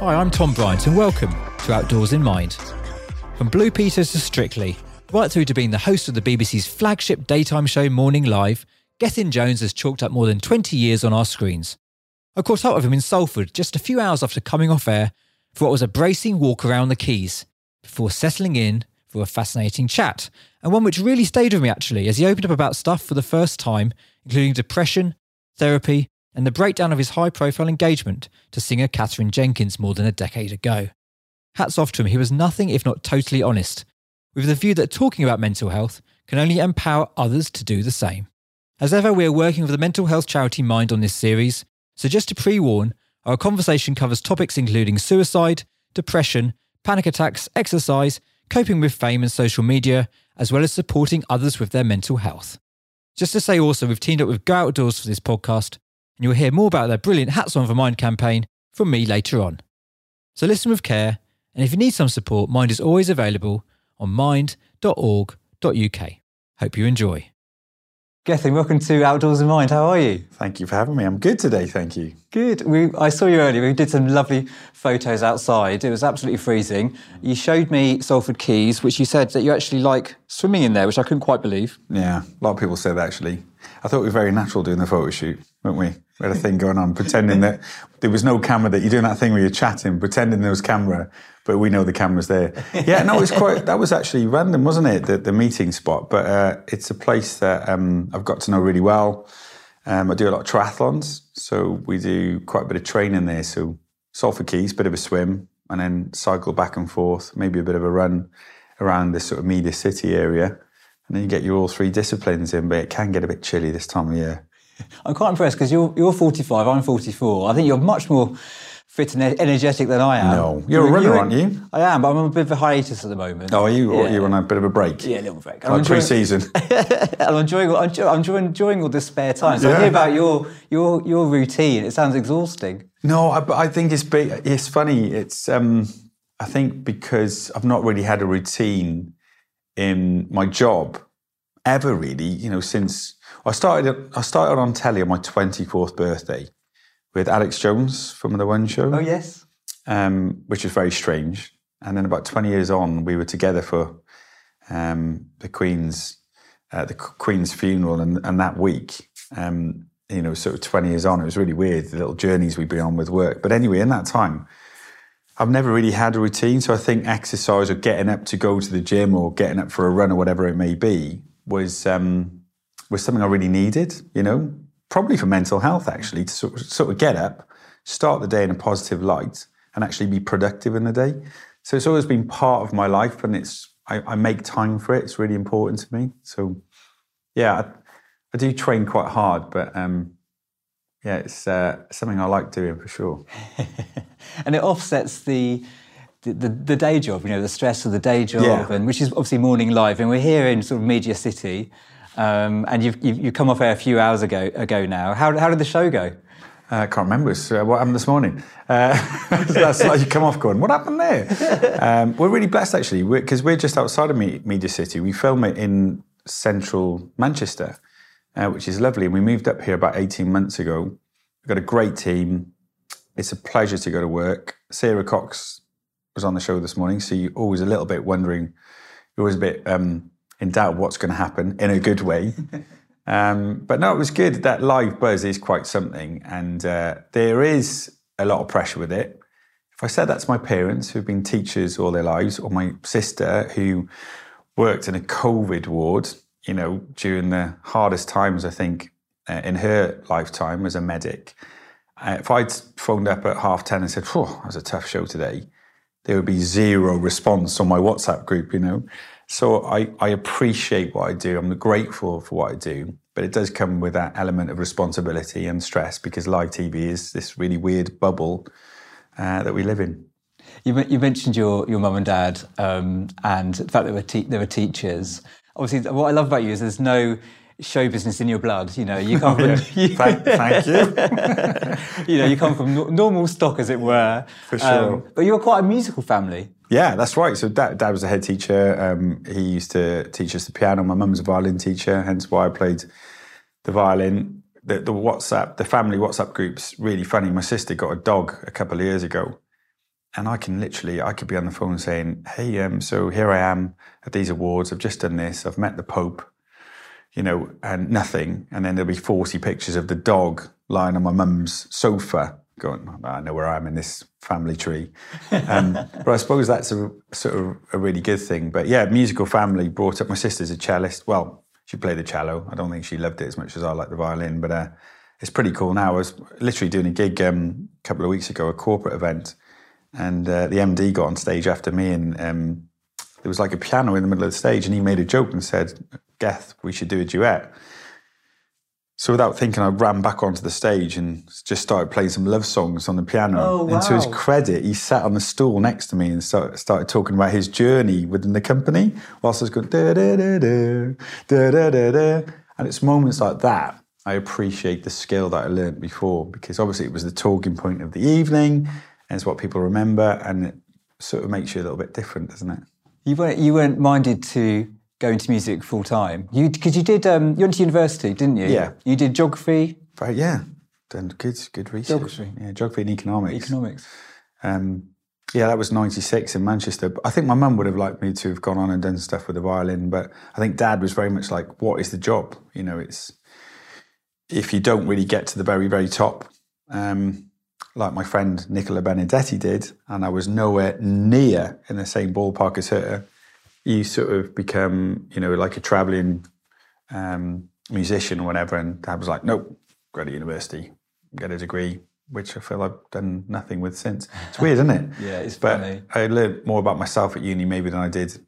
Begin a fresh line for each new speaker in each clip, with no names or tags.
Hi, I'm Tom Bryant, and welcome to Outdoors in Mind. From Blue Peter to Strictly, right through to being the host of the BBC's flagship daytime show Morning Live, Gethin Jones has chalked up more than 20 years on our screens. I caught up with him in Salford just a few hours after coming off air for what was a bracing walk around the Quays, before settling in for a fascinating chat, and one which really stayed with me actually as he opened up about stuff for the first time, including depression, therapy, and the breakdown of his high profile engagement to singer Katherine Jenkins more than a decade ago. Hats off to him, he was nothing if not totally honest, with the view that talking about mental health can only empower others to do the same. As ever, we are working with the mental health charity Mind on this series, so just to pre warn, our conversation covers topics including suicide, depression, panic attacks, exercise, coping with fame and social media, as well as supporting others with their mental health. Just to say also, we've teamed up with Go Outdoors for this podcast, and you'll hear more about their brilliant Hats On for Mind campaign from me later on. So listen with care, and if you need some support, Mind is always available on mind.org.uk. Hope you enjoy. Gethin, welcome to Outdoors in Mind. How are you?
Thank you for having me. I'm good today, thank you.
Good. We, I saw you earlier. We did some lovely photos outside. It was absolutely freezing. You showed me Salford Quays, which you said that you actually like swimming in there, which I couldn't quite believe.
Yeah, a lot of people said that actually. I thought we were very natural doing the photo shoot, weren't we? We had a thing going on, pretending that there was no camera, that you're doing that thing where you're chatting, pretending there was camera, but we know the camera's there. Yeah, no, it was quite, that was actually random, wasn't it? The, the meeting spot. But uh, it's a place that um, I've got to know really well. Um, I do a lot of triathlons, so we do quite a bit of training there. So Salford Quays, bit of a swim, and then cycle back and forth, maybe a bit of a run around this sort of media city area. And then you get your all three disciplines in, but it can get a bit chilly this time of year.
I'm quite impressed because you're you're 45, I'm 44. I think you're much more fit and energetic than I am.
No, you're, a runner, you're, aren't you?
I am, but I'm on a bit of a hiatus at the moment.
Oh, are you? Yeah. You're on a bit of a break?
Yeah, a little break.
Like pre-season.
I'm enjoying, I'm enjoying, enjoying all this spare time. So yeah. I hear about your your your routine. It sounds exhausting.
No, I, I think it's it's funny. It's um, I think because I've not really had a routine in my job ever really. You know, since I started I started on telly on my 24th birthday with Alex Jones from the One Show.
Oh yes,
um, which was very strange. And then about 20 years on, we were together for um, the Queen's uh, the Queen's funeral, and, and that week, um, you know, sort of 20 years on, it was really weird the little journeys we'd been on with work. But anyway, in that time. I've never really had a routine, so I think exercise or getting up to go to the gym or getting up for a run or whatever it may be was um, was something I really needed. You know, probably for mental health actually to sort of, sort of get up, start the day in a positive light, and actually be productive in the day. So it's always been part of my life, and it's I, I make time for it. It's really important to me. So yeah, I, I do train quite hard, but um, yeah, it's uh, something I like doing for sure.
and it offsets the the, the, the, day job, you know, the stress of the day job, yeah. and which is obviously morning live. And we're here in sort of Media City, um, and you've, you've, you've come off air a few hours ago ago now. How, how did the show go?
Uh, I can't remember. Uh, what happened this morning? Uh, that's like you come off going, what happened there? Um, we're really blessed actually, because we're, we're, just outside of Media City. We film it in central Manchester, uh, which is lovely. And we moved up here about 18 months ago. We've got a great team. It's a pleasure to go to work. Sara Cox was on the show this morning, so you're always a little bit wondering, you're always a bit um, in doubt what's going to happen in a good way. um, but no, it was good. That live buzz is quite something, and uh, there is a lot of pressure with it. If I said that to my parents who've been teachers all their lives, or my sister who worked in a COVID ward, you know, during the hardest times, I think, uh, in her lifetime as a medic. Uh, if I'd phoned up at half 10 and said, oh, that was a tough show today, there would be zero response on my WhatsApp group, you know. So I, I appreciate what I do. I'm grateful for what I do, but it does come with that element of responsibility and stress because live TV is this really weird bubble uh, that we live in.
You, you mentioned your, your mum and dad um, and the fact that they were, te- they were teachers. Obviously, what I love about you is there's no show business in your blood. You know, you come
from. You, thank, thank, you.
you know, you come from no, normal stock, as it were.
For sure. Um,
but you're quite a musical family.
Yeah, that's right. So dad, dad was a head teacher. Um, he used to teach us the piano. My mum's a violin teacher, hence why I played the violin. The, the WhatsApp, the family WhatsApp group's really funny. My sister got a dog a couple of years ago, and I can literally, I could be on the phone saying, "Hey, um, so here I am at these awards. I've just done this. I've met the Pope, you know, and nothing." And then there'll be forty pictures of the dog lying on my mum's sofa, going, "I know where I am in this family tree." Um, but I suppose that's a sort of a really good thing. But yeah, musical family brought up. My sister's a cellist. Well, she played the cello. I don't think she loved it as much as I like the violin, but. Uh, it's pretty cool now. I was literally doing a gig um, a couple of weeks ago, a corporate event, and uh, the MD got on stage after me, and um, there was like a piano in the middle of the stage, and he made a joke and said, "Geth, we should do a duet." So without thinking, I ran back onto the stage and just started playing some love songs on the piano.
Oh, wow.
And to his credit, he sat on the stool next to me and start, started talking about his journey within the company, whilst I was going da da da da da da da da. And it's moments like that I appreciate the skill that I learned before because obviously it was the talking point of the evening and it's what people remember and it sort of makes you a little bit different, doesn't it?
You weren't you weren't minded to go into music full time. You because you did um, you went to university, didn't you?
Yeah.
You did geography,
Right, yeah, done good good research.
Geography.
Yeah, geography and economics.
economics.
Um, yeah, that was 96 in Manchester. I think my mum would have liked me to have gone on and done stuff with the violin, but I think dad was very much like, what is the job? You know, it's if you don't really get to the very, very top, um, like my friend Nicola Benedetti did, and I was nowhere near in the same ballpark as her, you sort of become, you know, like a traveling um, musician or whatever. And dad was like, nope, go to university, get a degree, which I feel I've done nothing with since. It's weird, isn't it?
Yeah, it's
But
funny.
I learned more about myself at uni maybe than I did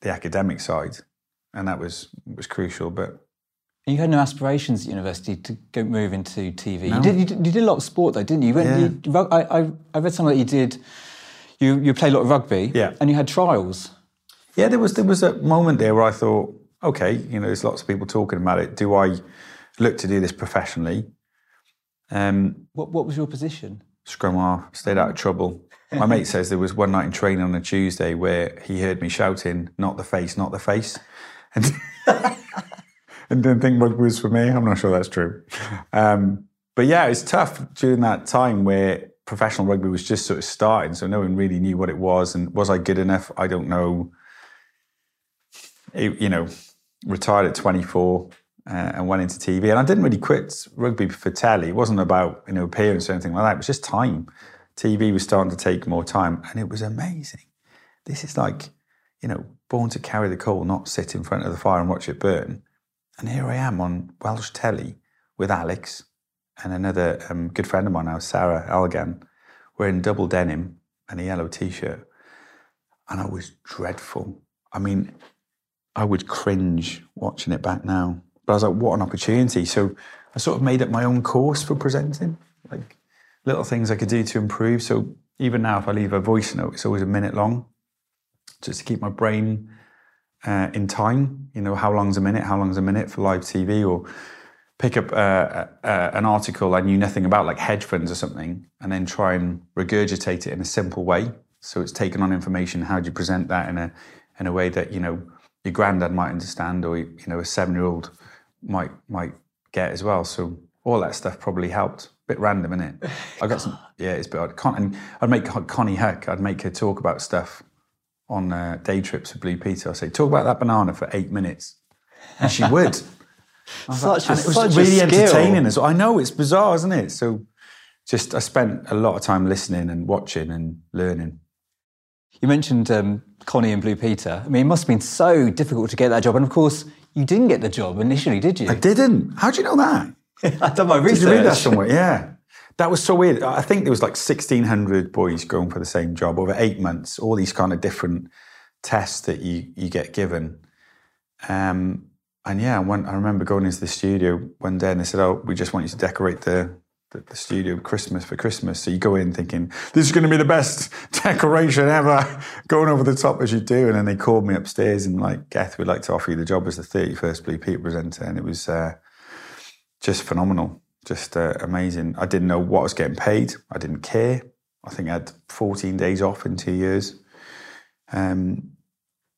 the academic side, and that was was crucial. But
You had no aspirations at university to go move into TV.
No.
You did. You did, you did a lot of sport though, didn't you? you, went,
Yeah.
you I, I I read somewhere that you did. You you played a lot of rugby.
Yeah.
And you had trials.
yeah, there was there was a moment there where I thought, okay, you know, there's lots of people talking about it. Do I look to do this professionally? Um,
What what was your position?
scrum half, stayed out of trouble. My mate says there was one night in training on a Tuesday where he heard me shouting, "Not the face, not the face," and and didn't think rugby was for me. I'm not sure that's true. Um, but yeah, it's tough during that time where professional rugby was just sort of starting, so no one really knew what it was, and was I good enough? I don't know. It- you know, retired at 24 uh, and went into TV. And I didn't really quit rugby for telly. It wasn't about you know appearance or anything like that. It was just time. TV was starting to take more time, and it was amazing. This is like, you know, born to carry the coal, not sit in front of the fire and watch it burn. And here I am on Welsh telly with Alex and another um, good friend of mine now, Sarra Elgan, wearing double denim and a yellow t-shirt, and I was dreadful. I mean, I would cringe watching it back now. But I was like, what an opportunity. So I sort of made up my own course for presenting, like little things I could do to improve. So even now, if I leave a voice note, it's always a minute long, just to keep my brain uh, in time. You know, how long's a minute? How long's a minute for live TV? Or pick up uh, uh, an article I knew nothing about, like hedge funds or something, and then try and regurgitate it in a simple way. So it's taken on information. How do you present that in a in a way that you know your granddad might understand, or you know a seven year old might might get as well. So all that stuff probably helped. Bit random, isn't it? I got some. Yeah, it's a bit odd. Con- and I'd make Konnie Huq. I'd make her talk about stuff on uh, day trips with Blue Peter. I'd say, talk about that banana for eight minutes, and she would.
Such a,
And it was
such
really entertaining as well. I know it's bizarre, isn't it? So just I spent a lot of time listening and watching and learning.
You mentioned um, Konnie and Blue Peter. I mean, it must have been so difficult to get that job. And of course, you didn't get the job initially, did you?
I didn't. How do you know that?
I've done my research.
Did you read that somewhere? Yeah. That was so weird. I think there was like 1,600 boys going for the same job over eight months, all these kind of different tests that you, you get given. Um, and yeah, when, I remember going into the studio one day and they said, oh, we just want you to decorate the, the, the studio Christmas for Christmas. So you go in thinking, this is going to be the best decoration ever, going over the top as you do. And then they called me upstairs and like, Geth, we'd like to offer you the job as the 31st Blue Peter presenter. And it was uh, just phenomenal just uh, amazing. I didn't know what I was getting paid. I didn't care. I think I had 14 days off in two years. Um,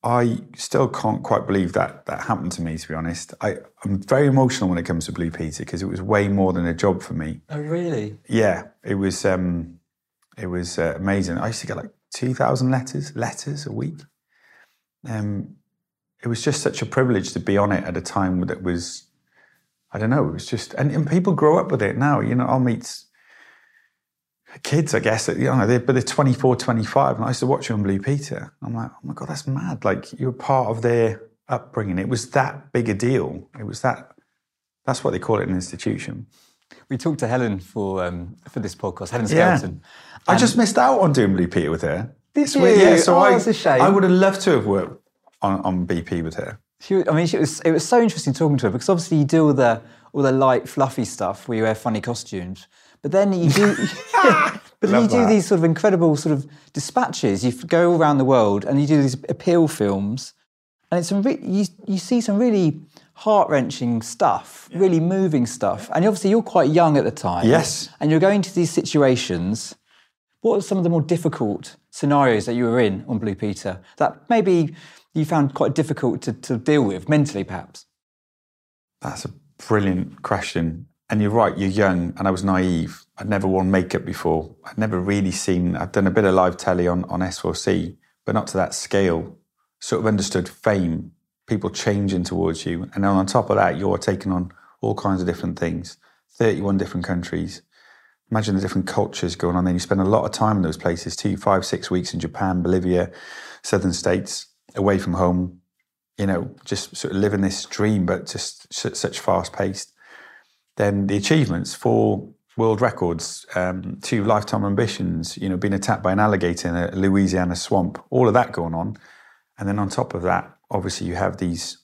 I still can't quite believe that that happened to me. To be honest, I, I'm very emotional when it comes to Blue Peter because it was way more than a job for me.
Oh, really?
Yeah, it was. Um, It was uh, amazing. I used to get like 2,000 letters, letters a week. Um, it was just such a privilege to be on it at a time that was, I don't know, it was just, and, and people grow up with it now. You know, I'll meet kids, I guess, you know, they're, but they're 24, 25. And I used to watch them on Blue Peter. I'm like, oh my God, that's mad. Like you were part of their upbringing. It was that big a deal. It was that, that's what they call it an institution.
We talked to Helen for um, for this podcast, Helen
Yeah.
Skelton.
I just missed out on doing Blue Peter with her. This
week.
Yeah, so
Oh,
I,
that's a shame.
I would have loved to have worked on, on BP with her.
She, I mean, she was, it was so interesting talking to her because obviously you do all the all the light, fluffy stuff where you wear funny costumes, but then you do, but then you do
that.
these sort of incredible sort of dispatches. You go around the world and you do these appeal films, and it's some re- you you see some really heart wrenching stuff, really moving stuff, and obviously you're quite young at the time.
Yes.
and you're going to these situations. What are some of the more difficult scenarios that you were in on Blue Peter that maybe you found quite difficult to, to deal with mentally, perhaps?
That's a brilliant question. And you're right, you're young, and I was naive. I'd never worn makeup before. I'd never really seen, I'd done a bit of live telly on, on S4C, but not to that scale. Sort of understood fame, people changing towards you. And then on top of that, you're taking on all kinds of different things 31 different countries. Imagine the different cultures going on. Then you spend a lot of time in those places too five, six weeks in Japan, Bolivia, southern states, away from home, you know, just sort of living this dream, but just such fast paced. Then the achievements for world records, um, two lifetime ambitions, you know, being attacked by an alligator in a Louisiana swamp, all of that going on. And then on top of that, obviously you have these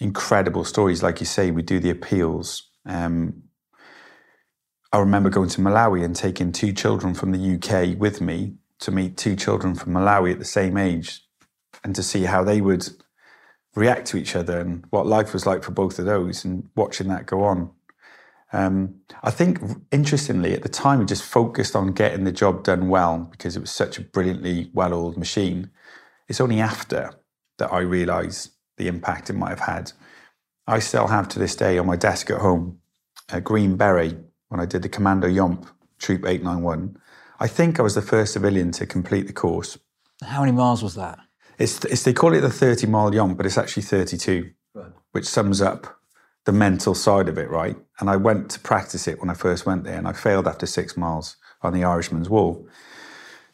incredible stories. Like you say, we do the appeals. Um, I remember going to Malawi and taking two children from the UK with me to meet two children from Malawi at the same age and to see how they would react to each other and what life was like for both of those and watching that go on. Um, I think, interestingly, at the time, we just focused on getting the job done well because it was such a brilliantly well oiled machine. It's only after that I realised the impact it might have had. I still have to this day on my desk at home a green beret when I did the Commando Yomp Troop 891. I think I was the first civilian to complete the course.
How many miles was that?
It's, it's they call it the 30 mile Yomp, but it's actually 32, which sums up the mental side of it, right? And I went to practice it when I first went there, and I failed after six miles on the Irishman's Wall.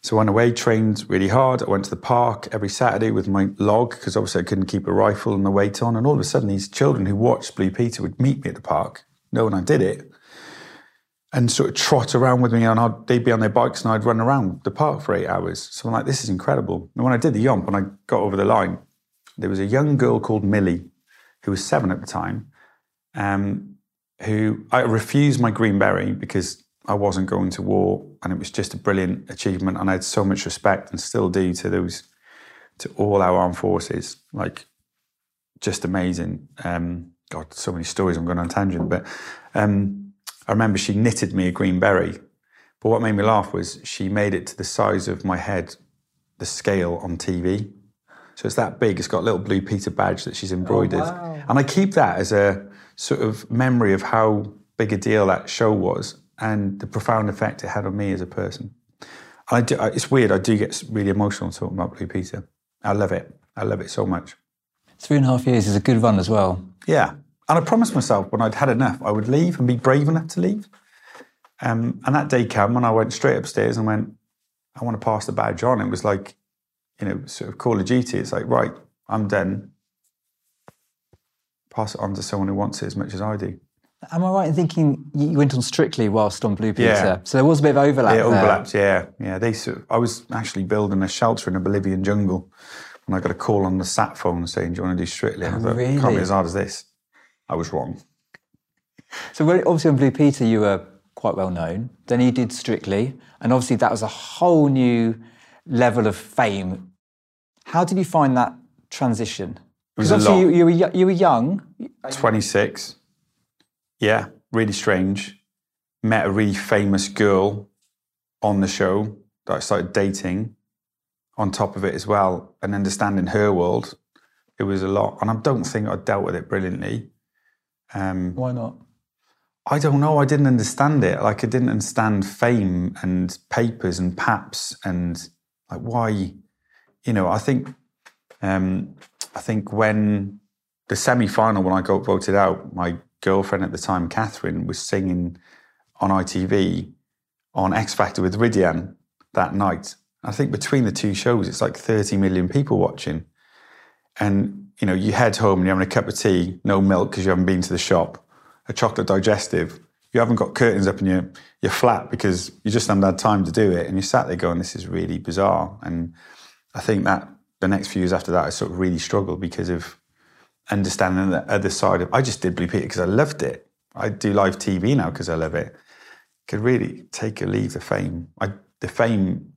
So I went away, trained really hard. I went to the park every Saturday with my log because obviously I couldn't keep a rifle and the weight on. And all of a sudden, these children who watched Blue Peter would meet me at the park, knowing I did it, and sort of trot around with me. And I'd, they'd be on their bikes and I'd run around the park for eight hours. So I'm like, this is incredible. And when I did the Yomp and I got over the line, there was a young girl called Millie, who was seven at the time, um, who I refused my green beret because I wasn't going to war, and it was just a brilliant achievement. And I had so much respect and still do to those, to all our armed forces. Like, just amazing. Um, God, so many stories. I'm going on tangent, but um, I remember she knitted me a green beret. But what made me laugh was she made it to the size of my head, the scale on TV. So it's that big. It's got a little blue Peter badge that she's oh, embroidered. And I keep that as a sort of memory of how big a deal that show was and the profound effect it had on me as a person. I do, it's weird. I do get really emotional talking about Blue Peter. I love it. I love it so much.
Three and a half years is a good run as well.
Yeah. And I promised myself when I'd had enough, I would leave and be brave enough to leave. Um, and that day came when I went straight upstairs and went, I want to pass the badge on. It was like, you know, sort of Call of Duty. It's like, right, I'm done. Pass it on to someone who wants it as much as I do.
Am I right in thinking you went on Strictly whilst on Blue Peter?
Yeah.
So there was a bit of overlap
It
there.
yeah. Yeah. They sort of, I was actually building a shelter in a Bolivian jungle when I got a call on the sat phone saying, Do you want to do Strictly? And I thought, can't be as hard as this. I was wrong.
So obviously on Blue Peter you were quite well known. Then you did Strictly, and obviously that was a whole new level of fame. How did you find that transition? Because obviously you, you were you were young.
26. Yeah, really strange. Met a really famous girl on the show that I started dating on top of it as well and understanding her world. It was a lot. And I don't think I dealt with it brilliantly. Um,
Why not?
I don't know. I didn't understand it. Like I didn't understand fame and papers and paps and like why. You know, I think, um, I think when the semi-final when I got voted out, my girlfriend at the time, Katherine, was singing on ITV on X Factor with Rhydian that night. I think between the two shows, it's like 30 million people watching. And, you know, you head home and you're having a cup of tea, no milk because you haven't been to the shop, a chocolate digestive. You haven't got curtains up in your, your flat because you just haven't had time to do it. And you sat there going, this is really bizarre. And I think that the next few years after that, I sort of really struggled because of understanding the other side of, I just did Blue Peter because I loved it. I do live TV now because I love it. Could really take or leave the fame. I, the fame,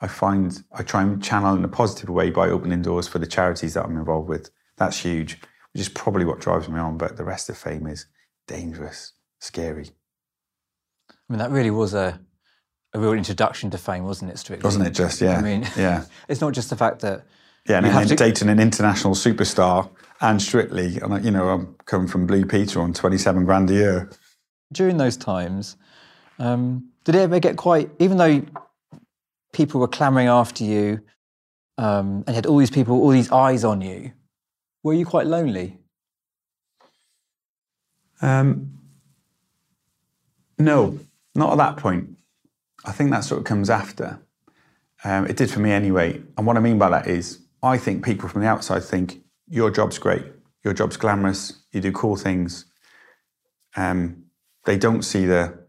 I find I try and channel in a positive way by opening doors for the charities that I'm involved with. That's huge, which is probably what drives me on. But the rest of fame is dangerous, scary.
I mean, that really was a, a real introduction to fame, wasn't it, Strictly?
Wasn't it just, yeah.
I mean,
yeah.
it's not just the fact that
Yeah, and
You have
then
to-
dating an international superstar and Strictly, and you know, I'm coming from Blue Peter on 27 grand a year.
during those times, um, did it ever get quite, even though people were clamoring after you um, and you had all these people, all these eyes on you, were you quite lonely?
Um, no, not at that point. I think that sort of comes after. Um, it did for me anyway. And what I mean by that is, I think people from the outside think your job's great, your job's glamorous, you do cool things. Um, they don't see the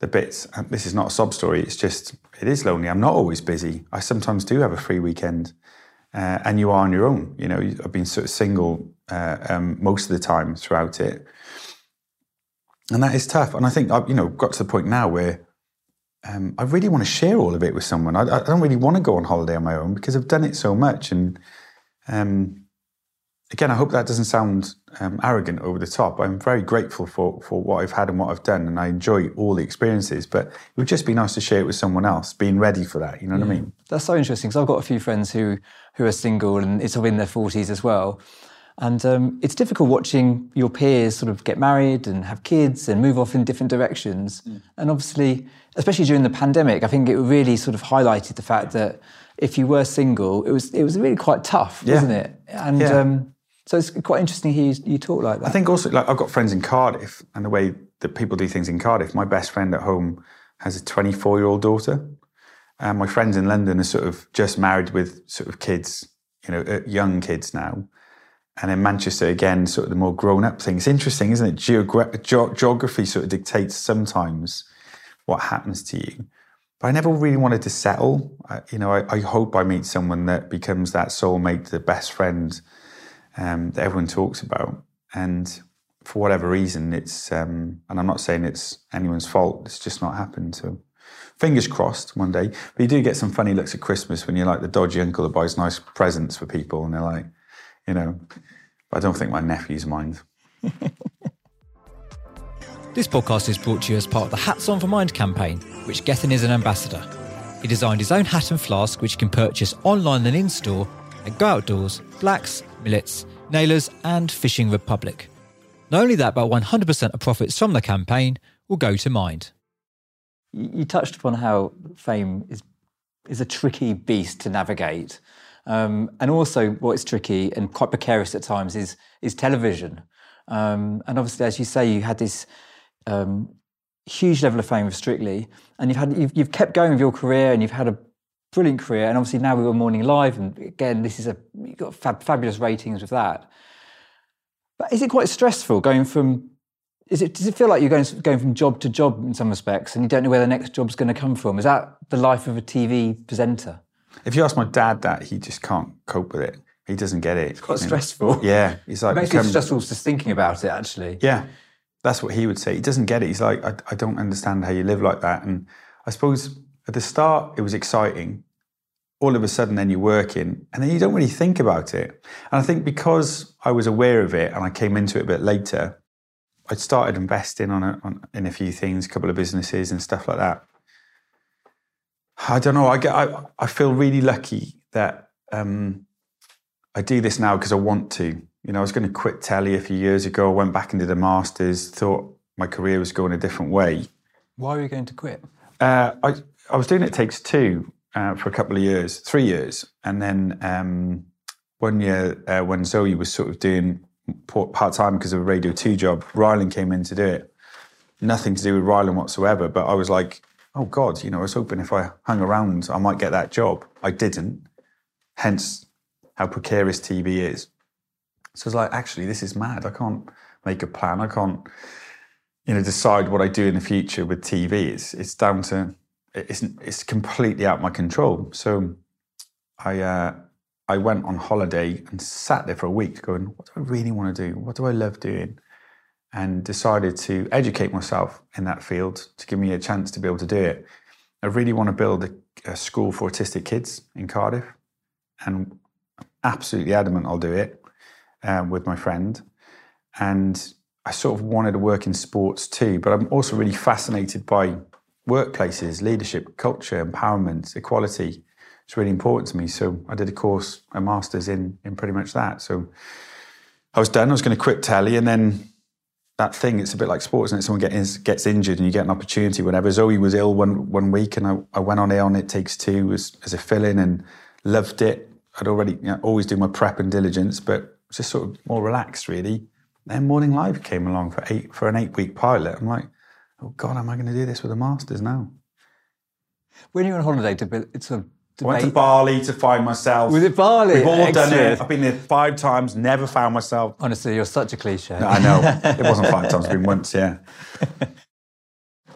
the bits. And this is not a sob story. It's just it is lonely. I'm not always busy. I sometimes do have a free weekend, uh, and you are on your own. You know, I've been sort of single uh, um, most of the time throughout it and that is tough. And I think I've you know got to the point now where um, I really want to share all of it with someone. I, I don't really want to go on holiday on my own because I've done it so much. And um, again, I hope that doesn't sound um, arrogant over the top. I'm very grateful for for what I've had and what I've done, and I enjoy all the experiences. But it would just be nice to share it with someone else, being ready for that. You know what I mean?
That's so interesting because I've got a few friends who who are single and it's sort of in their forties as well. And um, it's difficult watching your peers sort of get married and have kids and move off in different directions. And obviously, especially during the pandemic, I think it really sort of highlighted the fact that if you were single, it was it was really quite tough,
Yeah.
wasn't it? And
Yeah.
um, so it's quite interesting you, you talk like that.
I think also, like, I've got friends in Cardiff, and the way that people do things in Cardiff. My best friend at home has a 24 year old daughter, and my friends in London are sort of just married with sort of kids, you know, uh, young kids now. And in Manchester, again, sort of the more grown up thing. It's interesting, isn't it? Geogra- ge- geography sort of dictates sometimes what happens to you. But I never really wanted to settle. I, you know, I, I hope I meet someone that becomes that soulmate, the best friend um, that everyone talks about. And for whatever reason, it's, um, and I'm not saying it's anyone's fault, it's just not happened. So fingers crossed one day. But you do get some funny looks at Christmas when you're like the dodgy uncle that buys nice presents for people and they're like, you know, I don't think my nephews mind.
This podcast is brought to you as part of the Hats On for Mind campaign, which Gethin is an ambassador. He designed his own hat and flask, which you can purchase online and in store at Go Outdoors, Blacks, Millets, Naylors, and Fishing Republic. Not only that, but 100% of profits from the campaign will go to Mind.
you touched upon how fame is is a tricky beast to navigate, um, and also what's tricky and quite precarious at times is is television. Um, and obviously, as you say, you had this um, huge level of fame with Strictly, and you've had you've, you've kept going with your career, and you've had a brilliant career. And obviously, now we were Morning Live, and again, this is a you got fab, fabulous ratings with that. But is it quite stressful going from is it, does it feel like you're going, going from job to job in some respects and you don't know where the next job's going to come from? Is that the life of a TV presenter?
If you ask my dad that, he just can't cope with it. He doesn't get it. It's
Quite stressful.
Yeah. He's like,
It makes
become-
stressful just thinking about it, actually.
Yeah, that's what he would say. He doesn't get it. He's like, I, I don't understand how you live like that. And I suppose at the start, it was exciting. All of a sudden, then you're working, and then you don't really think about it. And I think because I was aware of it and I came into it a bit later, I'd started investing on, a, on in a few things, a couple of businesses and stuff like that. I don't know. I get. I, I feel really lucky that um, I do this now because I want to. You know, I was going to quit telly a few years ago. I went back and did a master's. Thought my career was going a different way.
Why were you going to quit?
Uh, I I was doing it takes two uh, for a couple of years, three years, and then um, one year uh, when Zoe was sort of doing part time because of a Radio Two job, Rylan came in to do it. Nothing to do with Rylan whatsoever, but I was like, oh God, you know, I was hoping if I hung around, I might get that job. I didn't. Hence, how precarious TV is. So it's like, actually, this is mad. I can't make a plan. I can't, you know, decide what I do in the future with TV. It's it's down to it's it's completely out of my control. So I uh, I went on holiday and sat there for a week, going, what do I really want to do? What do I love doing? And decided to educate myself in that field to give me a chance to be able to do it. I really want to build a, a school for autistic kids in Cardiff, and I'm absolutely adamant I'll do it um, with my friend. And I sort of wanted to work in sports too, but I'm also really fascinated by workplaces, leadership, culture, empowerment, equality. It's really important to me. So I did a course, a master's in in pretty much that. So I was done. I was going to quit telly, and then that thing. It's a bit like sports, and someone gets gets injured, and you get an opportunity. Whenever Zoe was ill one one week, and I, I went on on It Takes Two as, as a fill-in, and loved it. I'd already you know, always do my prep and diligence, but just sort of more relaxed, really. Then Morning Live came along for eight for an eight week pilot. I'm like, oh God, am I going to do this with the Masters now?
When you're on holiday to it's a
I went to Bali to find myself.
Was it Bali?
We've all
Excellent.
done it. I've been there five times, never found myself.
Honestly, you're such a cliche.
I know. it wasn't five times, it's been once, yeah.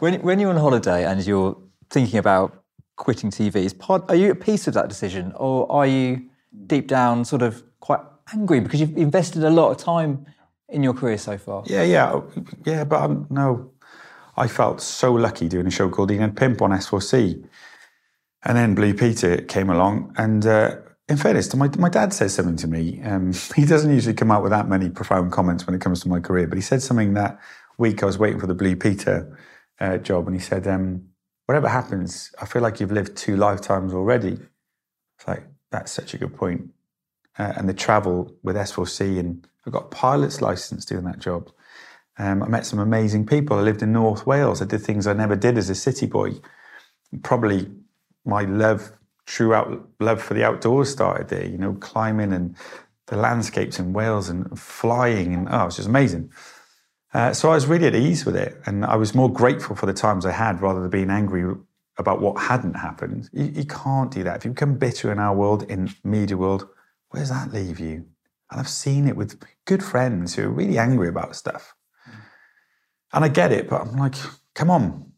When, when you're on holiday and you're thinking about quitting TV, is part, are you at peace with that decision or are you deep down sort of quite angry because you've invested a lot of time in your career so far?
Yeah, yeah. Yeah, but I'm, no, I felt so lucky doing a show called Uned 5 on S4C. And then Blue Peter came along. And uh, in fairness, my, my dad says something to me. Um, he doesn't usually come out with that many profound comments when it comes to my career, but he said something that week I was waiting for the Blue Peter uh, job. And he said, um, Whatever happens, I feel like you've lived two lifetimes already. It's like, that's such a good point. Uh, and the travel with S4C, and I got a pilot's license doing that job. Um, I met some amazing people. I lived in North Wales. I did things I never did as a city boy. Probably my love, true out, love for the outdoors started there. You know, climbing and the landscapes in Wales and flying, and oh, it was just amazing. Uh, so I was really at ease with it, and I was more grateful for the times I had rather than being angry about what hadn't happened. You, you can't do that. If you become bitter in our world, in media world, where does that leave you? And I've seen it with good friends who are really angry about stuff. And I get it, but I'm like, come on,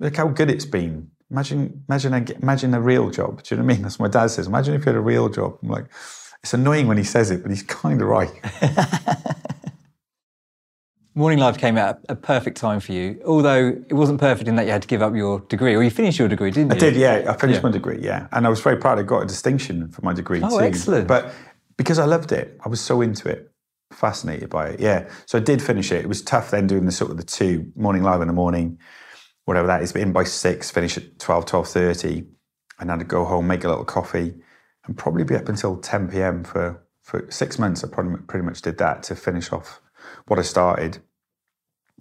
look how good it's been. Imagine, imagine, a, imagine a real job. Do you know what I mean? That's what my dad says. Imagine if you had a real job. I'm like, it's annoying when he says it, but he's kind of right.
Morning Live came out at a perfect time for you, although it wasn't perfect in that you had to give up your degree, or you finished your degree, didn't you?
I did, yeah. I finished
Yeah.
my degree, yeah. And I was very proud I got a distinction for my degree
Oh,
too.
excellent.
But because I loved it, I was so into it, fascinated by it, yeah. So I did finish it. It was tough then doing the sort of the two, morning live in the morning, whatever that is, but in by six, finish at 12, 12.30, and then I'd go home, make a little coffee, and probably be up until 10 p.m. for, for six months. I probably pretty much did that to finish off what I started.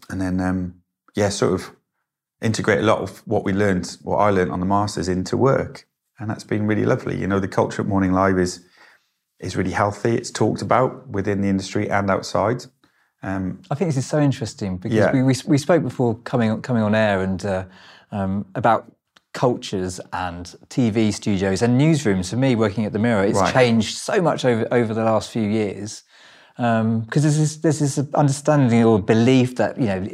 And then, um, yeah, sort of integrate a lot of what we learned, what I learned on the masters into work, and that's been really lovely. You know, the culture at Morning Live is is really healthy. It's talked about within the industry and outside. Um,
I think this is so interesting because
Yeah.
we, we, we spoke before coming coming on air and uh, um, about cultures and TV studios and newsrooms. For me, working at the Mirror, it's
Right.
changed so much over over the last few years because there's this there's this understanding or belief that you know.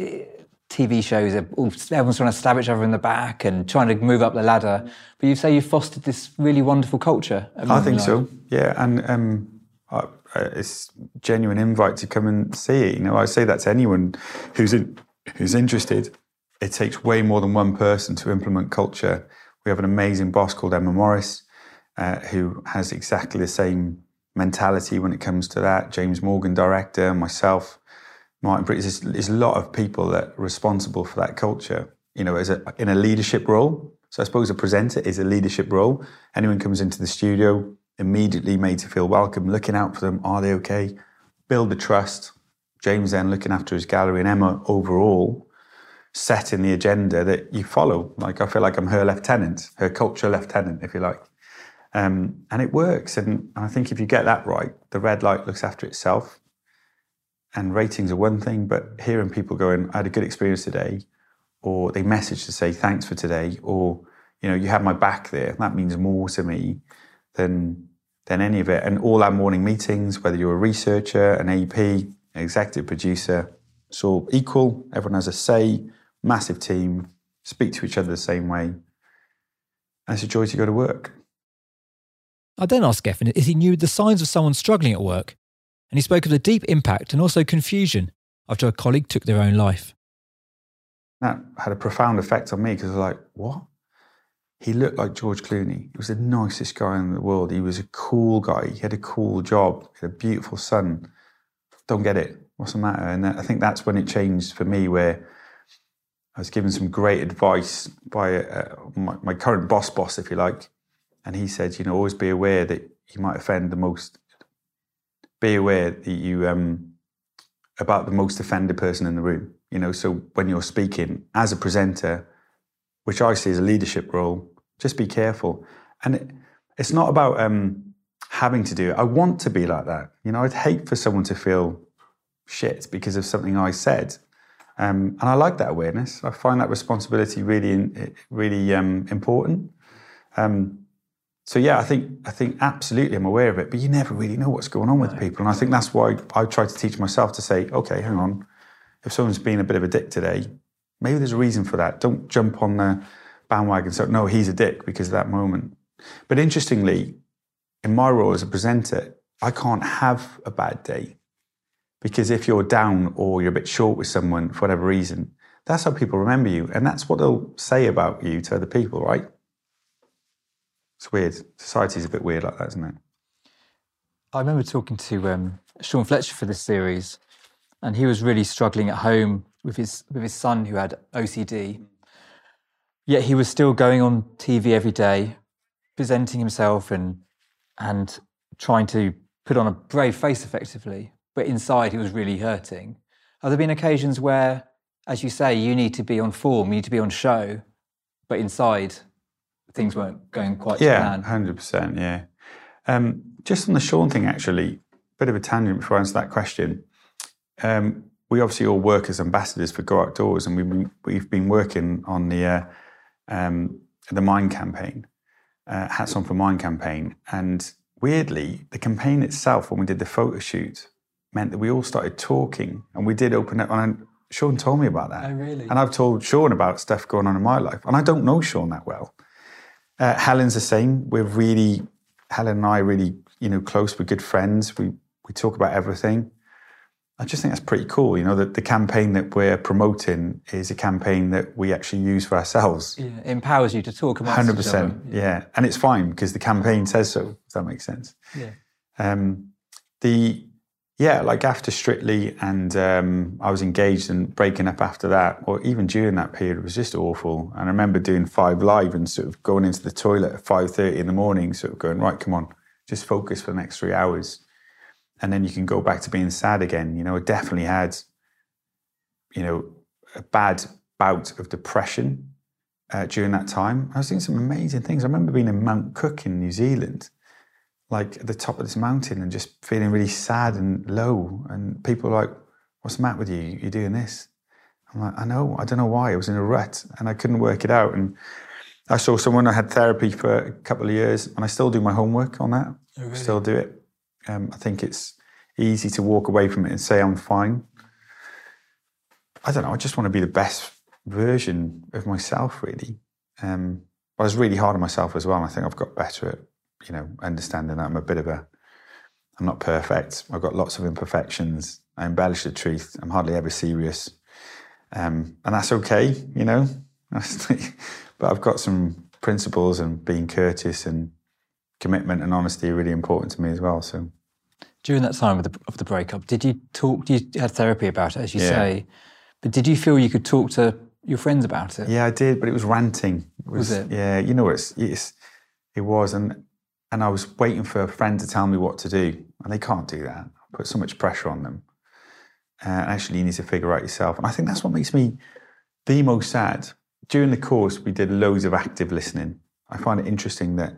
TV shows, everyone's trying to stab each other in the back and trying to move up the ladder. But you say you fostered this really wonderful culture.
I think
Live.
so. Yeah, and um, I, it's genuine invite to come and see it. You know, I say that to anyone who's in, who's interested. It takes way more than one person to implement culture. We have an amazing boss called Emma Morris, uh, who has exactly the same mentality when it comes to that. James Morgan, director, myself, Martin Britt. There's, a lot of people that are responsible for that culture. You know, as a in a leadership role. So I suppose a presenter is a leadership role. Anyone comes into the studio, immediately made to feel welcome, looking out for them. Are they okay? Build the trust, James then looking after his gallery, and Emma overall setting the agenda that you follow. Like I feel like I'm her lieutenant, her culture lieutenant, if you like. Um, and it works. And I think if you get that right, the red light looks after itself. And ratings are one thing, but hearing people going, I had a good experience today, or they message to say thanks for today, or you know, you have my back there. That means more to me than than any of it. And all our morning meetings, whether you're a researcher, an AP, an executive producer, it's all equal. Everyone has a say. Massive team, speak to each other the same way. And it's a joy to go to work.
I then asked Gethin if he knew the signs of someone struggling at work, and he spoke of the deep impact and also confusion after a colleague took their own life.
That had a profound effect on me because I was like, what? He looked like George Clooney. He was the nicest guy in the world. He was a cool guy. He had a cool job. He had a beautiful son. Don't get it. What's the matter? And I think that's when it changed for me, where I was given some great advice by uh, my, my current boss, boss, if you like. And he said, you know, always be aware that you might offend the most. Be aware that you um, about the most offended person in the room. You know, so when you're speaking as a presenter, which I see as a leadership role, just be careful. And it, it's not about um, having to do it. I want to be like that. You know, I'd hate for someone to feel shit because of something I said. Um, and I like that awareness. I find that responsibility really, really um, important. Um, so yeah, I think I think absolutely I'm aware of it, but you never really know what's going on with no. people, and I think that's why I try to teach myself to say, okay, hang on, if someone's been a bit of a dick today, Maybe there's a reason for that. Don't jump on the bandwagon. So, no, he's a dick because of that moment. But interestingly, in my role as a presenter, I can't have a bad day because if you're down or you're a bit short with someone for whatever reason, that's how people remember you. And that's what they'll say about you to other people, right? It's weird. Society's a bit weird like that, isn't it?
I remember talking to um, Sean Fletcher for this series, and he was really struggling at home with his with his son who had OCD. Yet he was still going on TV every day, presenting himself and and trying to put on a brave face effectively. But inside he was really hurting. Have there been occasions where, as you say, you need to be on form, you need to be on show, but inside things weren't going quite
yeah,
to plan?
Yeah, hundred percent. Yeah. Um, just on the Sean thing, actually, bit of a tangent before I answer that question. Um, we obviously all work as ambassadors for Go Outdoors, and we've been, we've been working on the uh, um, the Mind campaign, uh, Hats On for Mind campaign, and weirdly, the campaign itself, when we did the photo shoot, meant that we all started talking, and we did open up. And Sean told me about that.
Oh, really?
And I've told Sean about stuff going on in my life, and I don't know Sean that well. Uh, Helen's the same. We're really Helen and I are really you know close. We're good friends. We we talk about everything. I just think that's pretty cool. You know, that the campaign that we're promoting is a campaign that we actually use for ourselves.
Yeah, it empowers you to talk about
Hundred percent. Yeah, and it's fine because the campaign says so. If that makes sense.
Yeah.
Um, the yeah, like after Strictly, and um, I was engaged and breaking up after that, or even during that period, it was just awful. And I remember doing Five Live and sort of going into the toilet at five thirty in the morning, sort of going, right, come on, just focus for the next three hours and then you can go back to being sad again. You know, I definitely had, you know, a bad bout of depression uh, during that time. I was doing some amazing things. I remember being in Mount Cook in New Zealand, like at the top of this mountain, and just feeling really sad and low. And people were like, "What's the matter with you? You're doing this." I'm like, "I know. I don't know why. I was in a rut, and I couldn't work it out." And I saw someone. I had therapy for a couple of years, and I still do my homework on that. Oh, really? Still do it um, I think it's easy to walk away from it and say I'm fine. I don't know. I just want to be the best version of myself, really. Um, I was really hard on myself as well. And I think I've got better at, you know, understanding that I'm a bit of a, I'm not perfect. I've got lots of imperfections. I embellish the truth. I'm hardly ever serious. Um, and that's okay, you know. but I've got some principles and being courteous and commitment and honesty are really important to me as well. So
during that time of the, of the breakup, did you talk? Did you had therapy about it, as you yeah. say, but did you feel you could talk to your friends about it?
Yeah, I did, but it was ranting.
It was, was it?
Yeah, you know, it's, it's it was, and and I was waiting for a friend to tell me what to do, and they can't do that. I put so much pressure on them. Uh, actually, you need to figure out yourself. And I think that's what makes me the most sad. During the course, we did loads of active listening. I find it interesting that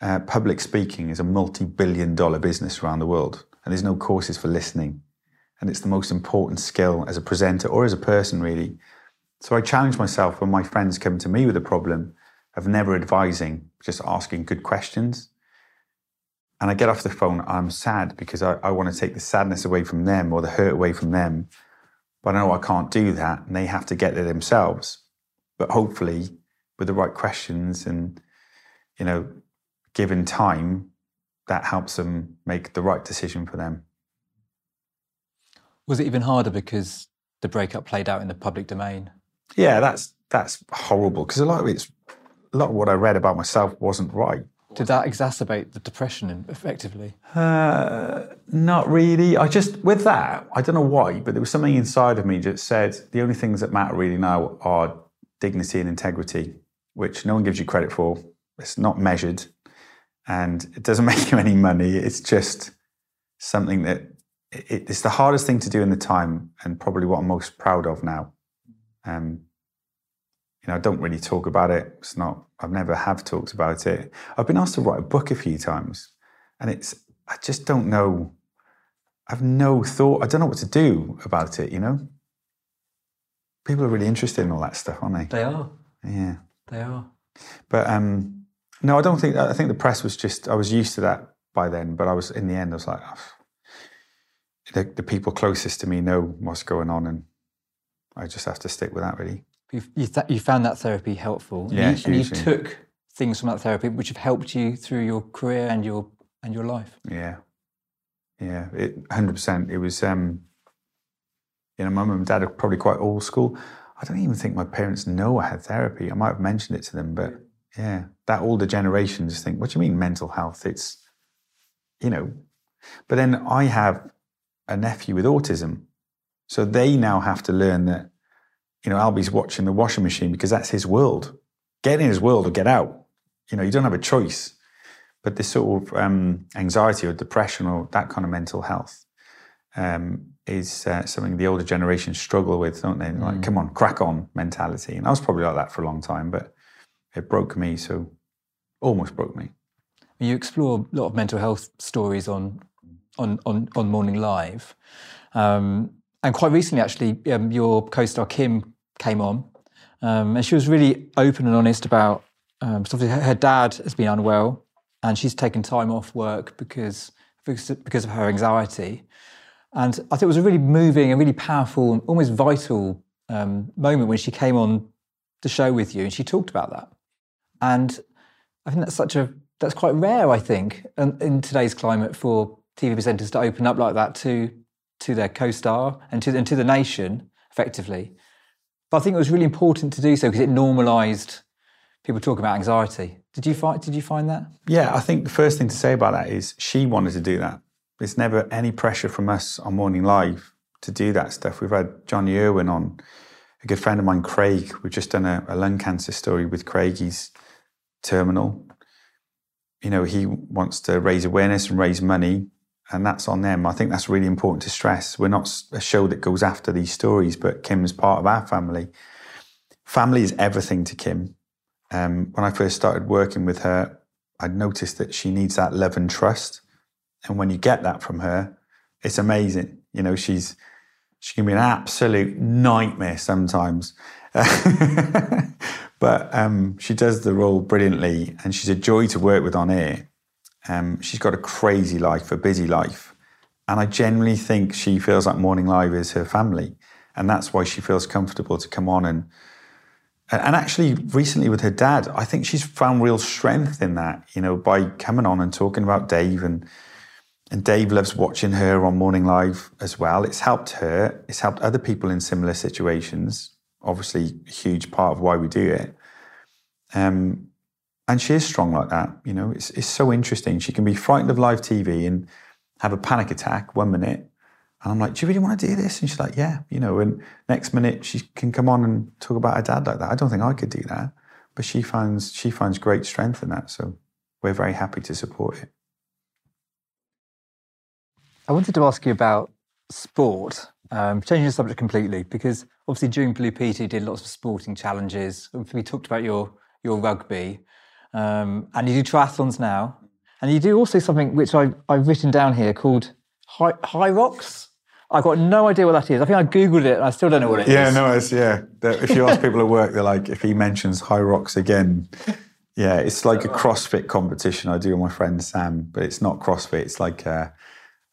uh, public speaking is a multi billion dollar business around the world, and there's no courses for listening. And it's the most important skill as a presenter or as a person, really. So I challenge myself when my friends come to me with a problem of never advising, just asking good questions. And I get off the phone, I'm sad because I, I want to take the sadness away from them or the hurt away from them. But I know I can't do that, and they have to get there themselves. But hopefully, with the right questions and, you know, given time, that helps them make the right decision for them.
Was it even harder because the breakup played out in the public domain?
Yeah, that's that's horrible because a lot of it's a lot of what I read about myself wasn't right.
Did that exacerbate the depression effectively?
Uh, not really. I just with that, I don't know why, but there was something inside of me that said the only things that matter really now are dignity and integrity, which no one gives you credit for. It's not measured, and it doesn't make you any money. It's just something that it, it's the hardest thing to do in the time, and probably what I'm most proud of now. Um, you know, I don't really talk about it. It's not. I've never have talked about it. I've been asked to write a book a few times, and it's. I just don't know. I've no thought. I don't know what to do about it. You know, people are really interested in all that stuff, aren't they?
They are.
Yeah,
they are.
But um, no, I don't think. I think the press was just. I was used to that by then, but I was in the end. I was like, oh, the, the people closest to me know what's going on, and I just have to stick with that. Really.
You, th- you found that therapy helpful.
Yeah,
and you, and you took things from that therapy which have helped you through your career and your and your life.
Yeah, yeah, hundred percent. It was, um, you know, my mum and dad are probably quite old school. I don't even think my parents know I had therapy. I might have mentioned it to them, but yeah, that older generation just think, "What do you mean mental health?" It's, you know, but then I have a nephew with autism, so they now have to learn that you know, Albie's watching the washing machine because that's his world. Get in his world or get out. You know, you don't have a choice. But this sort of um, anxiety or depression or that kind of mental health um, is uh, something the older generation struggle with, don't they? Like, mm. come on, crack on mentality. And I was probably like that for a long time, but it broke me. So almost broke me.
You explore a lot of mental health stories on on on, on Morning Live. Um, and quite recently, actually, um, your co-star Kym came on, um, and she was really open and honest about. Um, so her, her dad has been unwell, and she's taken time off work because because, because of her anxiety. And I think it was a really moving and really powerful and almost vital um, moment when she came on the show with you and she talked about that. And I think that's such a that's quite rare, I think, in, in today's climate for TV presenters to open up like that to to their co-star and to and to the nation effectively. But I think it was really important to do so because it normalised people talking about anxiety. Did you find Did you find that?
Yeah, I think the first thing to say about that is she wanted to do that. There's never any pressure from us on Morning Live to do that stuff. We've had Jonny Irwin on, a good friend of mine, Craig. We've just done a, a lung cancer story with Craig. He's terminal. You know, he wants to raise awareness and raise money and that's on them. I think that's really important to stress. We're not a show that goes after these stories, but Kym's part of our family. Family is everything to Kim. Um, when I first started working with her, I noticed that she needs that love and trust, and when you get that from her, it's amazing. You know, she's she can be an absolute nightmare sometimes, but um, she does the role brilliantly, and she's a joy to work with on air. Um, she's got a crazy life, a busy life. And I generally think she feels like Morning Live is her family. And that's why she feels comfortable to come on and and actually recently with her dad, I think she's found real strength in that, you know, by coming on and talking about Dave and and Dave loves watching her on Morning Live as well. It's helped her, it's helped other people in similar situations. Obviously, a huge part of why we do it. Um, and she is strong like that. You know, it's, it's so interesting. She can be frightened of live TV and have a panic attack one minute. And I'm like, do you really want to do this? And she's like, yeah, you know, and next minute she can come on and talk about her dad like that. I don't think I could do that. But she finds she finds great strength in that. So we're very happy to support it.
I wanted to ask you about sport um, changing the subject completely because obviously during Blue Peter you did lots of sporting challenges. We talked about your your rugby, um, and you do triathlons now, and you do also something which I, I've written down here called high, rocks. I've got no idea what that is. I think I googled it and I still don't know what it is.
Yeah, no, it's yeah. If you ask people at work, they're like, if he mentions Hyrox again, yeah, it's like a CrossFit competition I do with my friend Sam, but it's not CrossFit. It's like a,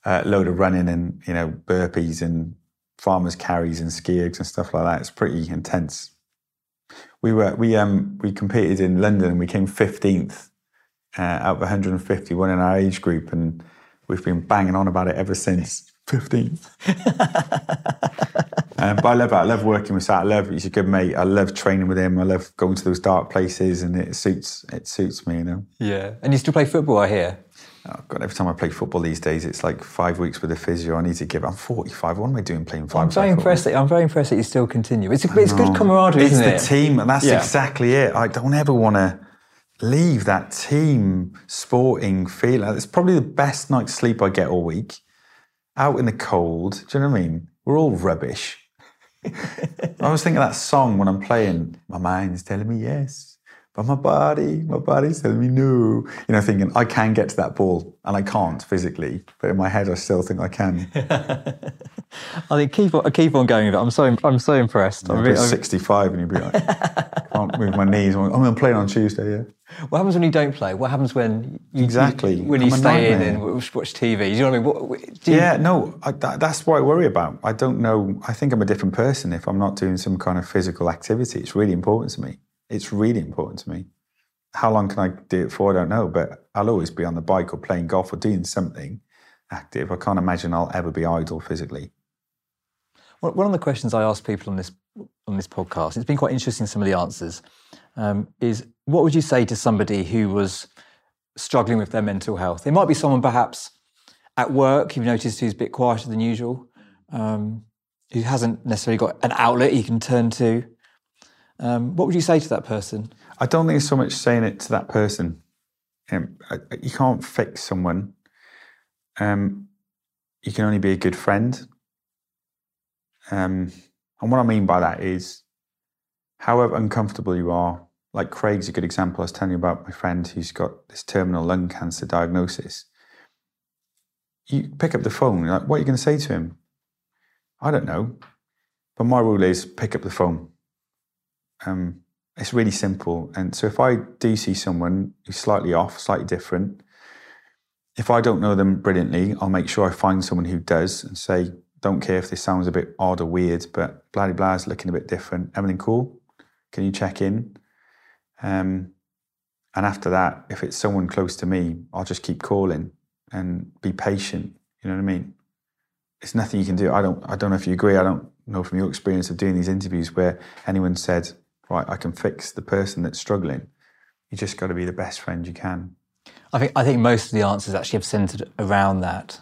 a load of running and you know burpees and farmers carries and ski and stuff like that. It's pretty intense. We were we um we competed in London and we came fifteenth uh, out of 150, one in our age group, and we've been banging on about it ever since. 15th. Um, but I love it. I love working with Sam. I love he's a good mate. I love training with him. I love going to those dark places, and it suits it suits me. You know.
Yeah. And you still play football, I hear.
Oh God, every time I play football these days, it's like five weeks with a physio. I need to give. I'm 45. What am I doing playing five?
I'm very impressed. That, I'm very impressed that you still continue. It's, a, it's good camaraderie,
It's the
it?
team, and that's
Yeah.
exactly it. I don't ever want to leave that team sporting feeling. It's probably the best night's sleep I get all week. Out in the cold. Do you know what I mean? We're all rubbish. I was thinking of that song when I'm playing. My mind's telling me yes, but my body, my body's telling me no. You know, thinking I can get to that ball, and I can't physically, but in my head I still think I can.
I think keep on, keep on going with it. I'm so I'm so impressed. I'm really-
65 and you'd be like, can't move my knees. I'm, I'm playing on Tuesday, yeah.
what happens when you don't play? What happens when you,
Exactly.
when you
I'm a
stay in
nightmare.
and watch, TV? You know what I mean? What, do you-
Yeah, no, I, that, that's what I worry about. I don't know. I think I'm a different person if I'm not doing some kind of physical activity. It's really important to me. It's really important to me. How long can I do it for? I don't know, but I'll always be on the bike or playing golf or doing something active. I can't imagine I'll ever be idle physically.
One one of the questions I ask people on this on this podcast, it's been quite interesting. Some of the answers um, is what would you say to somebody who was struggling with their mental health? It might be someone perhaps at work you've noticed who's a bit quieter than usual, um, who hasn't necessarily got an outlet he can turn to. Um, what would you say to that person?
I don't think it's so much saying it to that person. Um, you can't fix someone. Um, you can only be a good friend. Um, and what I mean by that is, however uncomfortable you are, like Craig's a good example. I was telling you about my friend who's got this terminal lung cancer diagnosis. You pick up the phone, like, what are you going to say to him? I don't know. But my rule is pick up the phone. Um, it's really simple. And so if I do see someone who's slightly off, slightly different, if I don't know them brilliantly, I'll make sure I find someone who does and say, don't care if this sounds a bit odd or weird, but blah blah blah is looking a bit different. Everything cool? Can you check in? Um, and after that, if it's someone close to me, I'll just keep calling and be patient. You know what I mean? It's nothing you can do. I don't. I don't know if you agree. I don't know from your experience of doing these interviews where anyone said, "Right, I can fix the person that's struggling." You just got to be the best friend you can.
I think I think most of the answers actually have centered around that.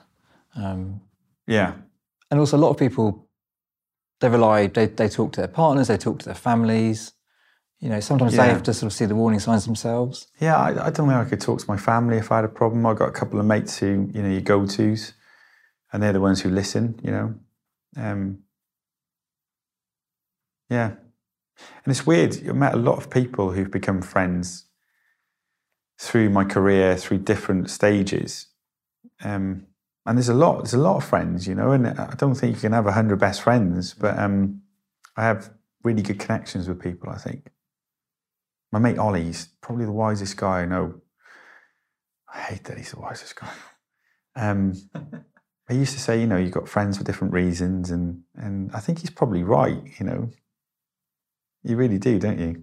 Um,
Yeah,
and also a lot of people they rely they, they talk to their partners they talk to their families you know sometimes they have to sort of see the warning signs themselves
yeah. I, I don't know. I could talk to my family if I had a problem. I've got a couple of mates who you know you go tos, and they're the ones who listen. You know, um, yeah. And it's weird. I've met a lot of people who've become friends through my career, through different stages. Um, and there's a lot, there's a lot of friends, you know, and I don't think you can have a hundred best friends, but um, I have really good connections with people, I think. My mate Ollie's probably the wisest guy I know. I hate that he's the wisest guy. Um, I used to say, you know, you've got friends for different reasons, and and I think he's probably right. You know, you really do, don't you?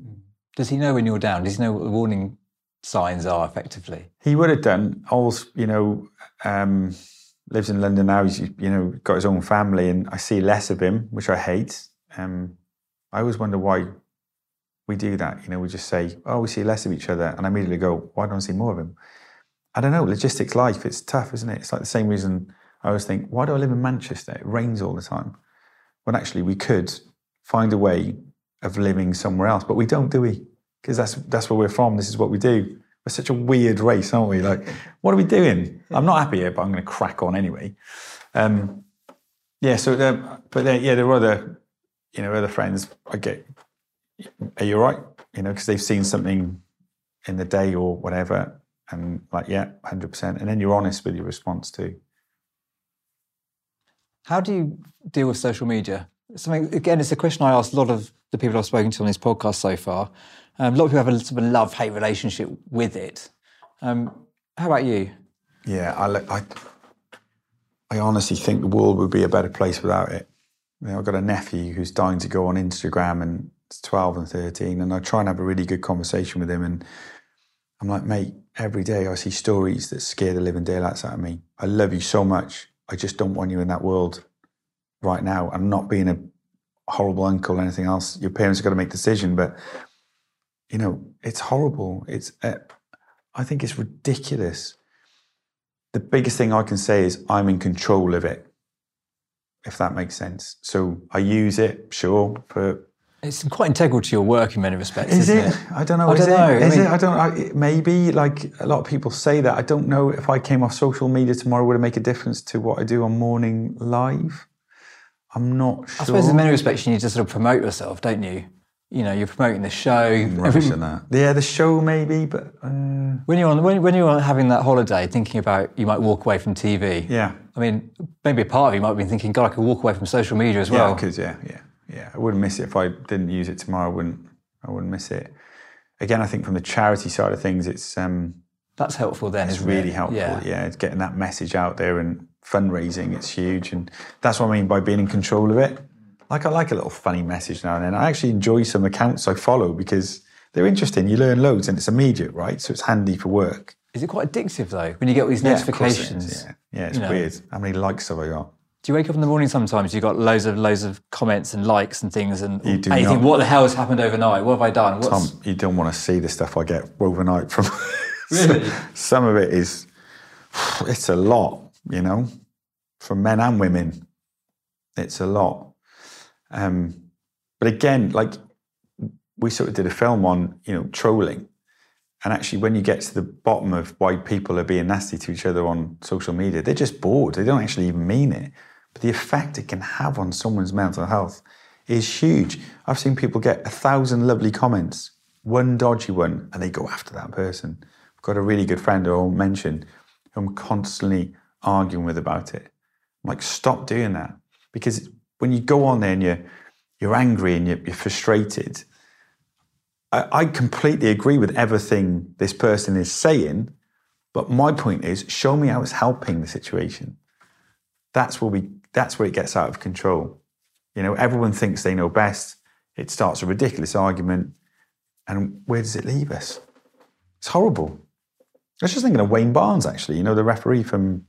does he know when you're down does he know what the warning signs are effectively
He would have done. Alls, you know, um, lives in London now. He's you know got his own family, and I see less of him, which I hate. Um, I always wonder why we do that. You know, we just say, "Oh, we see less of each other," and I immediately go, "Why don't I see more of him?" I don't know. Logistics life. It's tough, isn't it? It's like the same reason I always think, "Why do I live in Manchester? It rains all the time." When actually we could find a way of living somewhere else, but we don't, do we? Because that's that's where we're from. This is what we do. We're such a weird race, aren't we? Like, what are we doing? I'm not happy here, but I'm going to crack on anyway. Um, Yeah. So, there, but then, yeah, there were other, you know, other friends. I get, are you right? You know, because they've seen something in the day or whatever, and like, yeah, hundred percent. And then you're honest with your response too.
How do you deal with social media? Something again, it's a question I ask a lot of the people I've spoken to on this podcast so far. Um, a lot of people have a sort of love hate relationship with it. Um, how about you?
Yeah, I, I, I honestly think the world would be a better place without it. You know, I've got a nephew who's dying to go on Instagram and it's 12 and 13, and I try and have a really good conversation with him. And I'm like, mate, every day I see stories that scare the living daylights out of me. I love you so much. I just don't want you in that world right now. I'm not being a horrible uncle or anything else. Your parents have got to make a decision, but you know, it's horrible. It's, uh, I think it's ridiculous. The biggest thing I can say is I'm in control of it, if that makes sense. So I use it, sure, for
It's quite integral to your work in many respects,
is
isn't
it?
it?
I don't know.
I
is
don't know.
It?
I
Is
mean-
it? I don't. I, it- maybe like a lot of people say that. I don't know if I came off social media tomorrow would it make a difference to what I do on morning live. I'm not sure.
I suppose in many respects you need to sort of promote yourself, don't you? You know, you're promoting the show.
Rubbish that. Yeah, the show maybe, but uh,
when you're on when, when you're having that holiday, thinking about you might walk away from TV.
yeah,
I mean, maybe a part of you might be thinking, God, I could walk away from social media as well.
yeah, because yeah, yeah, yeah. I wouldn't miss it if I didn't use it tomorrow. I wouldn't. I wouldn't miss it. Again, I think from the charity side of things, it's um,
That's helpful then,
it's really
it?
helpful.
Yeah.
Yeah. it's getting that message out there and fundraising. It's huge, and that's what I mean by being in control of it. Like I like a little funny message now and then. I actually enjoy some accounts I follow because they're interesting. You learn loads, and it's immediate, right? So it's handy for work.
Is it quite addictive though when you get all these
Yeah, course it
notifications?
Yeah, yeah, it's
you know.
weird. How many likes have I got?
Do you wake up in the morning sometimes? You've got loads of loads of comments and likes and things, and,
You do
and you think, what the hell has happened overnight? What have I done? What's,
Tom, you don't want to see the stuff I get overnight from.
Really?
Some of it is, it's a lot, you know, from men and women. It's a lot. Um, but again, like we sort of did a film on, you know, trolling. And actually, when you get to the bottom of why people are being nasty to each other on social media, they're just bored. They don't actually even mean it. But the effect it can have on someone's mental health is huge. I've seen people get a thousand lovely comments, one dodgy one, and they go after that person. I've got a really good friend I'll mention who I'm constantly arguing with about it. I'm like, stop doing that. Because when you go on there and you're, you're angry and you're, you're frustrated, I, I completely agree with everything this person is saying. But my point is, show me how it's helping the situation. That's where we. That's where it gets out of control. You know, everyone thinks they know best. It starts a ridiculous argument, and where does it leave us? It's horrible. I was just thinking of Wayne Barnes, actually. You know, the referee from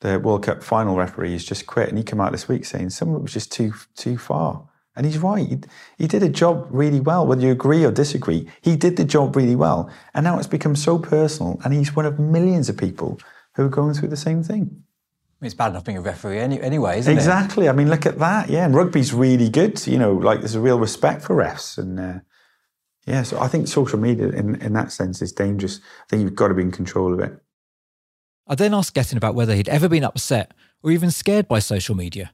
the World Cup final referee has just quit, and he came out this week saying some of it was just too too far. And he's right. He, he did a job really well, whether you agree or disagree. He did the job really well, and now it's become so personal. And he's one of millions of people who are going through the same thing.
It's bad enough being a referee any, anyway, isn't it?
Exactly. I mean, look at that. Yeah, and rugby's really good. You know, like there's a real respect for refs, and uh, yeah. So I think social media, in in that sense, is dangerous. I think you've got to be in control of it.
I then asked Gethin about whether he'd ever been upset or even scared by social media.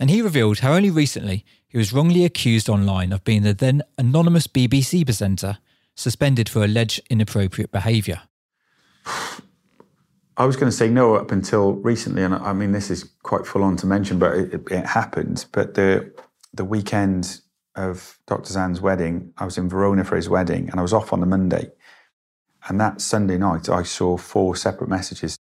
And he revealed how only recently he was wrongly accused online of being the then anonymous BBC presenter suspended for alleged inappropriate behaviour.
I was going to say no up until recently, and I mean this is quite full on to mention, but it, it happened. But the the weekend of Dr. Xand's wedding, I was in Verona for his wedding, and I was off on the Monday. And that Sunday night, I saw four separate messages,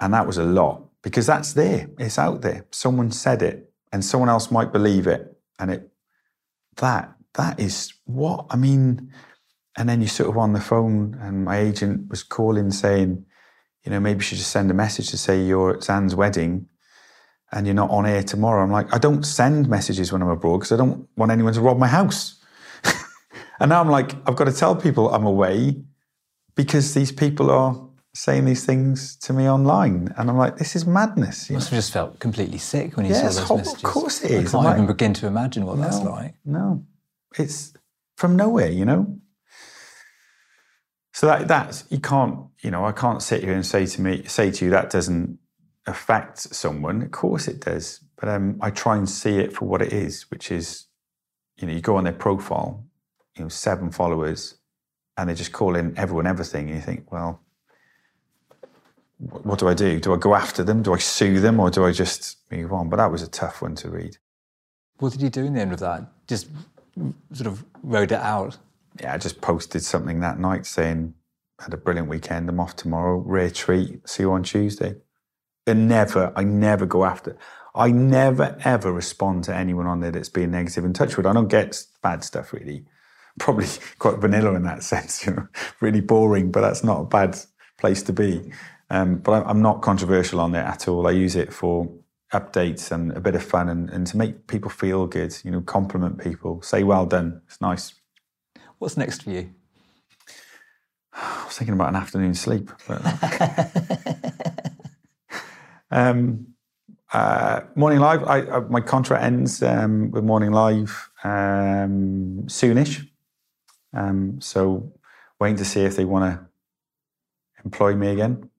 and that was a lot because that's there, it's out there. Someone said it, and someone else might believe it, and it that that is what I mean. And then you sort of on the phone, and my agent was calling saying you know, maybe you should just send a message to say you're at Xand's wedding and you're not on air tomorrow. I'm like, I don't send messages when I'm abroad because I don't want anyone to rob my house. and now I'm like, I've got to tell people I'm away because these people are saying these things to me online. And I'm like, this is madness. you
must have just felt completely sick when you
Yeah,
saw those
horrible. Of course it is.
I can't
I'm
even
like-
begin to imagine what that's like.
No, it's from nowhere, you know. So that that's you can't, you know, I can't sit here and say to me, say to you that doesn't affect someone? Of course it does. But um, I try and see it for what it is, which is, you know, you go on their profile, you know, seven followers, and they're just call in everyone everything, and you think, well, what do I do? Do I go after them? Do I sue them, or do I just move on? But that was a tough one to read.
What did you do in the end of that? Just sort of rode it out.
Yeah, I just posted something that night saying, had a brilliant weekend. I'm off tomorrow. Rare treat. See you on Tuesday. And never, I never go after. I never ever respond to anyone on there that's being negative and touch wood. I don't get bad stuff really. Probably quite vanilla in that sense, you know, really boring, but that's not a bad place to be. Um, but I'm not controversial on it at all. I use it for updates and a bit of fun and, and to make people feel good, you know, compliment people, say well done. It's nice.
What's next for you?
I was thinking about an afternoon sleep. But um, uh, Morning Live, I, I, my contract ends um, with Morning Live um, soonish. Um, so waiting to see if they want to employ me again.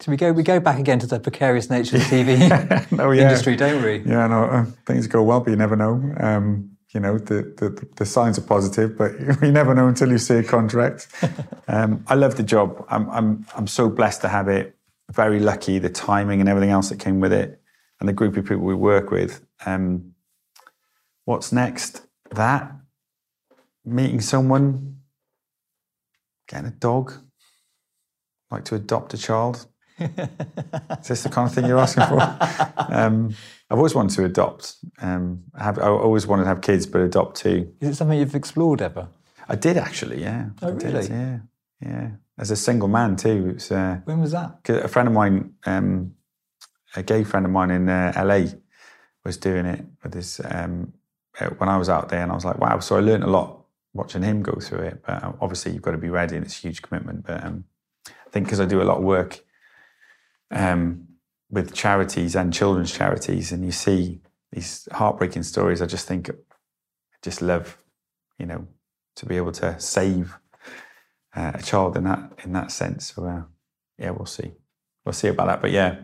So we go we go back again to the precarious nature of the TV
Oh, yeah.
industry, don't we?
Yeah, no, uh, things go well, but you never know. Um, you know, the, the the signs are positive, but you never know until you see a contract. um, I love the job. I'm I'm I'm so blessed to have it. Very lucky, the timing and everything else that came with it, and the group of people we work with. Um, what's next? That meeting someone, getting a dog, like to adopt a child. Is this the kind of thing you're asking for? Um, I've always wanted to adopt. Um, I have, I always wanted to have kids, but adopt too.
Is it something you've explored ever?
I did actually, yeah.
Oh,
I did,
really?
yeah, yeah. As a single man too. Was, uh,
When was that?
a friend of mine, um, a gay friend of mine in uh, LA, was doing it with his um, uh, when I was out there, and I was like, wow. So I learned a lot watching him go through it. But uh, obviously, you've got to be ready, and it's a huge commitment. But um, I think because I do a lot of work um, with charities and children's charities, and you see these heartbreaking stories, I just think, I just love, you know, to be able to save uh, a child in that in that sense. So uh, yeah, we'll see. We'll see about that. But yeah,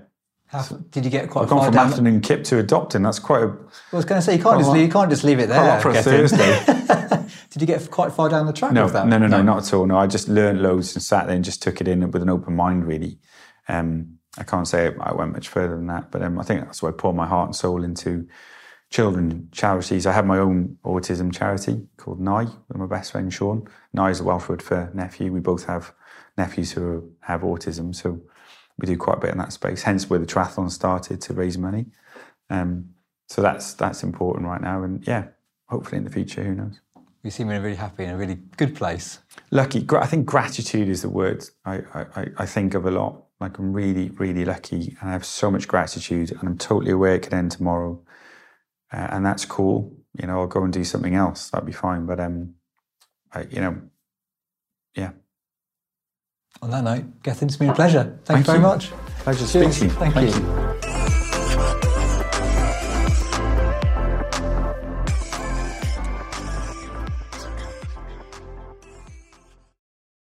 How, did you get quite
I've gone from afternoon kip to adopting. That's quite a,
I was going to say you can't just leave, you can't just leave it there.
for a. Thursday.
Did you get quite far down the track
No,
with that?
no, no, no, not at all. No, I just learned loads and sat there and just took it in with an open mind. Really, um, I can't say I went much further than that, but um, I think that's why I pour my heart and soul into children charities. I have my own autism charity called Nai with my best friend Sean. Nai is a Welsh word for nephew. We both have nephews who have autism, so we do quite a bit in that space. Hence, where the triathlon started to raise money. Um, so that's that's important right now, and yeah, hopefully in the future, who knows.
You seem in a really happy and a really good place.
lucky i think gratitude is the word I, I, I think of a lot like i'm really really lucky and i have so much gratitude and i'm totally aware it could end tomorrow uh, and that's cool you know i'll go and do something else that'd be fine but um I, you know yeah
On that note, Gethin, it's been a pleasure. Thank,
Thank
you very
you.
much.
pleasure to
Cheers.
speak to you
Thank you.